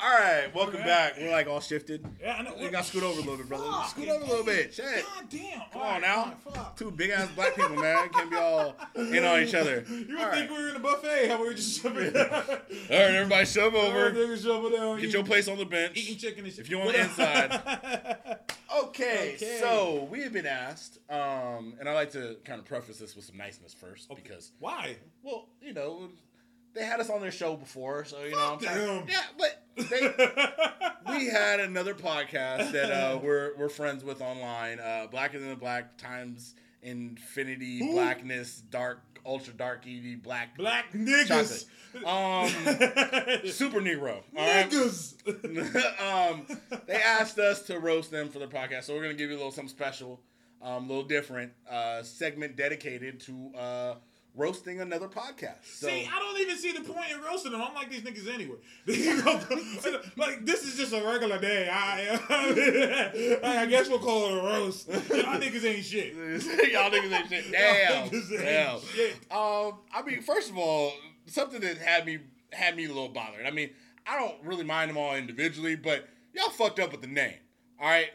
All right, welcome Okay. back. We're like all shifted. Yeah, I know. We got scoot over a little bit, brother. Fuck, Scoot over a little bit. Shit. God damn. Come on now. Fuck. Two big ass black people, man. Can't be all in on each other. You would All think right. we were in a buffet. How we were just shoving down. All right, everybody, shove over. Shovel down. Get your place on the bench. Eating chicken and shit. If you on the inside. Okay, Okay. so we have been asked, um, and I like to kind of preface this with some niceness first because, Why? well, you know, they had us on their show before, so you know, I'm Fuck trying- them. yeah, but they, we had another podcast that uh, we're we're friends with online, uh, Blacker Than the Black times Infinity Who? Blackness Dark Ultra Dark EV Black Black niggas. Um, Super Negro. All right. niggas. um, they asked us to roast them for the podcast, so we're gonna give you a little something special, um, a little different uh, segment dedicated to uh, roasting another podcast. So See, I don't even see the point in roasting them. I'm like these niggas anyway. like this is just a regular day. I, I guess we'll call it a roast. Y'all niggas ain't shit. y'all niggas ain't shit. Damn, damn. shit. Um, I mean, first of all, something that had me had me a little bothered. I mean, I don't really mind them all individually, but y'all fucked up with the name. All right,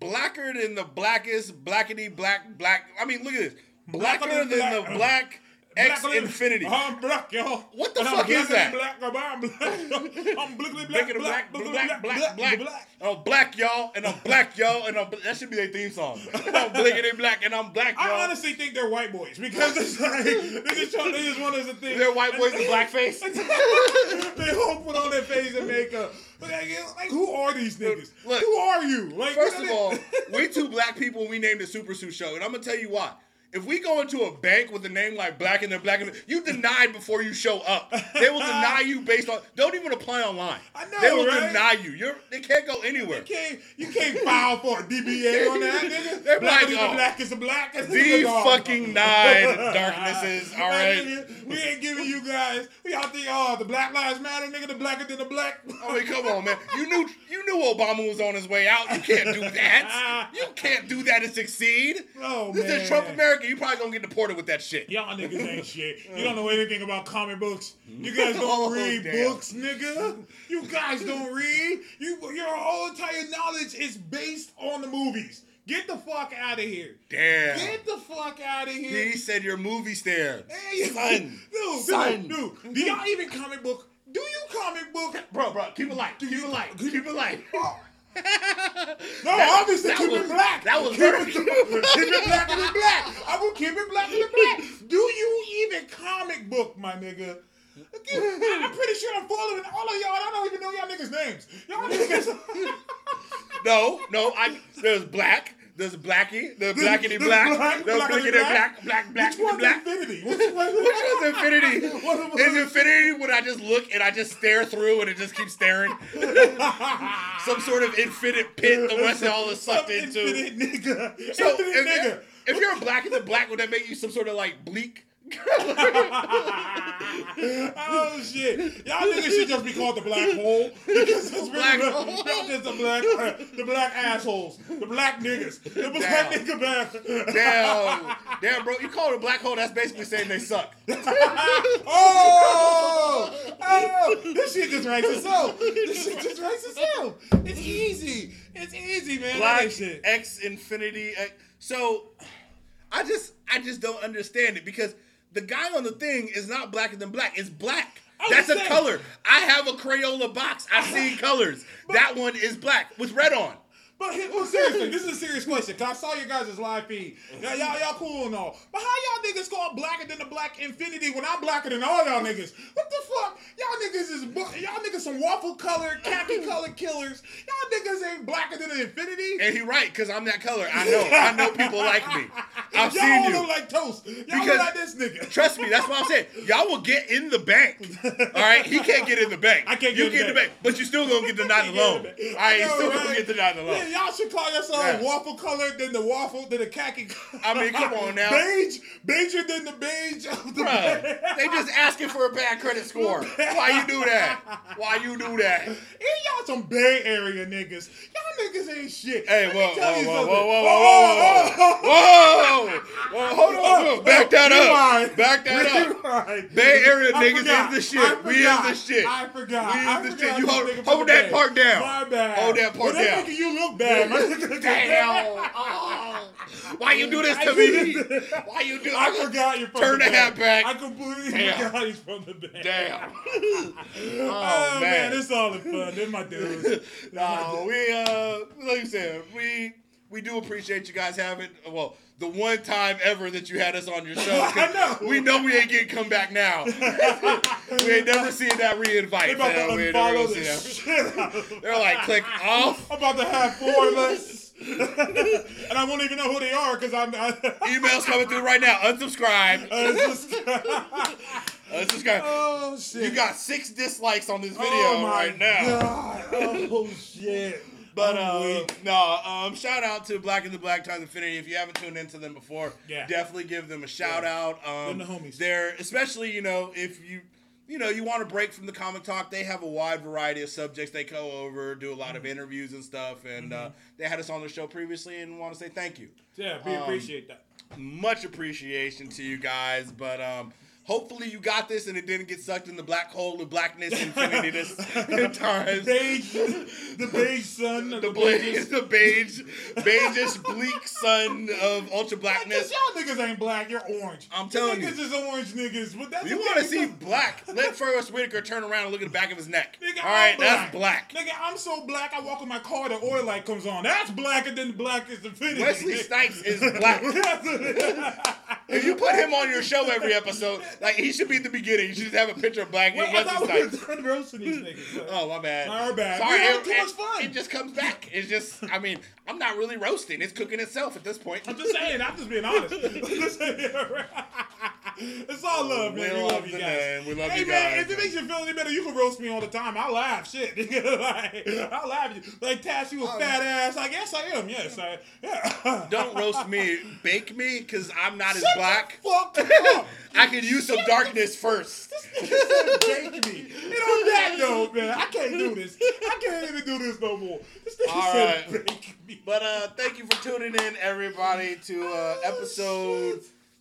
blacker than the blackest, blackety black black. I mean, look at this, blacker, Blacker than, than the black- black X Black- infinity. Oh, I'm black, y'all. What the And fuck is that? Black, I'm black. I'm blickety black, Black, black, black, black, black, black. I'm black, y'all, and I'm black, y'all, and I'm, that should be their theme song. I'm blickety black, and I'm black, y'all. I honestly think they're white boys because it's like they just try, they just want us to think They're white boys in blackface. they all put on their face and makeup. Like, like, who are these niggas? Look, who are you? Like, First of all, we two black people. We named the Super Sue Show, and I'm gonna tell you why. If we go into a bank with a name like Black and the Black, and you denied before you show up. They will deny you based on. Don't even apply online. I know, They will right? deny you. You're. They can't go anywhere. you can't you can't file for a DBA on that nigga. They're black like, is oh, black is the black. The fucking nine darknesses. All right. nigga, we ain't giving you guys. We all think, oh, the Black Lives Matter, nigga, the blacker than the black. I mean, come on, man. You knew you knew Obama was on his way out. You can't do that. You can't do that and succeed. Oh, this man. is Trump America. You probably gonna get deported with that shit. Y'all niggas ain't shit. You don't know anything about comic books. You guys oh, don't Oh, read damn. books, nigga. You guys don't read. You your whole entire knowledge is based on the movies. Get the fuck out of here. Damn. Get the fuck out of here. He said your movie stare. Hey, Son. dude, Son. dude, dude, do y'all even comic book? Do you comic book? Bro, bro, keep it light. Keep it light. Keep it light. No, That- obviously that keep was- it black. that was keep it, keep it black and black. I will keep it black and black. Do you even comic book, my nigga? I'm pretty sure I'm following all of y'all. I don't even know y'all niggas' names. Y'all niggas. No, no, I there's black. There's blacky. There's blackity There's black. black, blackity blackity black. black. Black, black, Which one's black. infinity? Which? Which one's infinity? What of them Is infinity when I just look and I just stare through and it just keeps staring? Some sort of infinite pit the rest of all is sucked into. Infinite nigga. So infinite if, nigga. if you're a black in the black, would that make you some sort of like bleak? Oh shit! Y'all niggas should just be called the black hole because it's Black really hole. Y'all just the black, uh, the black assholes, the black niggas, the black Damn. nigga. Damn, damn, bro, you call it a black hole? That's basically saying they suck. oh, oh, this shit just writes itself. This shit just writes itself. It's easy. It's easy, man. Black shit. X infinity. X. So, I just, I just don't understand it because the guy on the thing is not blacker than black. It's black. That's a saying- color. I have a Crayola box. I see colors. That one is black with red on. But well, seriously, this is a serious question. Cause I saw your guys' live feed. Y'all, y'all, y'all cool and all. But how y'all niggas call blacker than the black infinity when I'm blacker than all y'all niggas? What the fuck? Y'all niggas is y'all niggas some waffle colored, khaki colored killers. Y'all niggas ain't blacker than the infinity. And he right, because I'm that color. I know. I know people like me. I've y'all seen you. look like toast. Y'all Because- look like this nigga. Trust me, that's what I'm saying. Y'all will get in the bank. All right, he can't get in the bank. I can't you get in get the in the bank, but you still gonna get denied the loan. All right, you still gonna right? get denied the loan. Yeah, y'all should call yourselves Yeah. waffle colored than the waffle than the khaki. I mean, come on now. Beige, beiger than the beige of the Bruh, they just asking for a bad credit score. Why you do that? Why you do that? And y'all some Bay Area niggas. Y'all niggas ain't shit. Hey, Let me whoa, tell whoa, you whoa, something. whoa, whoa, Oh, whoa, oh, oh, whoa, whoa, whoa, oh, oh, oh. Hold on, hold on. back that up, Rewind. back that up. Rewind. Bay Area I niggas forgot. is the shit. We is the shit. I forgot. We is I the forgot shit. You hold- hold that part down. My bad. Hold that part they down. making you look bad. Damn. Oh. Why you do this to me? Why you do? I forgot you're from Turn the the hat back. I completely Damn. forgot he's from the Bay. Damn. Oh, Oh, man. man. it's all in fun. They're my dudes. No, we uh, like you said, we we do appreciate you guys having well the one time ever that you had us on your show. I know. We know we ain't getting come back now. we ain't never seen that re-invite. They about to man. We ain't never unfollow gonna the see that. shit out of them. They're like click off. I'm about to have four of us. and I won't even know who they are because I'm. I, Emails coming through right now. Unsubscribe. just, Unsubscribe. oh shit! You got six dislikes on this oh video oh, my right now. God. Oh shit! But uh, no, um, shout out to Black and the Black Times Infinity. If you haven't tuned into them before, Yeah. definitely give them a shout out. Um, the homies. They're especially you know if you you know you want to break from the comic talk, they have a wide variety of subjects they go over, do a lot Mm-hmm. of interviews and stuff, and uh, they had us on their show previously, and want to say thank you. yeah, we um, appreciate that. Much appreciation to you guys, but um. Hopefully you got this and it didn't get sucked in the black hole of blackness infinity this times. Beige, the beige sun, the the beige, beige. the beige, beigeish, bleak sun of ultra blackness. Y'all niggas ain't black, you're orange. I'm telling you. you. Niggas is orange niggas, but that's You want to see black? Let Forest Whitaker turn around and look at the back of his neck. Nigga, All right, I'm that's black. Nigga, I'm so black. I walk in my car, the oil light comes on. That's blacker than the blackest infinity. Wesley. Snipes is black. If you put him on your show every episode, like he should be at the beginning. You should just have a picture of black Wait, I thought we were done roasting these niggas. Oh my bad. Our bad. Sorry, We it, too much fun. It just comes back. It's just, I mean, I'm not really roasting. It's cooking itself at this point. I'm just saying. I'm just being honest. it's all love, man. We We, love you guys. name. We love hey, you man, guys. if it makes you feel any better, you can roast me all the time. I'll laugh. Shit. like, I'll laugh. at you. Like, Tash, you a fat ass. Like, yes, I am. Yes, I yeah. Don't roast me. Bake me, because I'm not as black. Fuck. I can use some darkness first. This nigga said bake me. And on that note, man, I can't do this. I can't even do this no more. This nigga All said right. bake me. But uh, thank you for tuning in, everybody, to uh, episode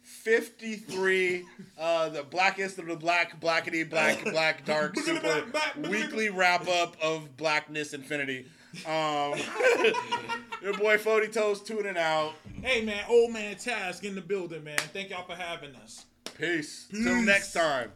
53, uh, the blackest of the black, blackety, black, black, dark, super weekly wrap up of Blackness Infinity. Um, your boy Fody Toes tuning out. Hey, man, old man Task in the building, man. Thank y'all for having us. Peace. Till next time.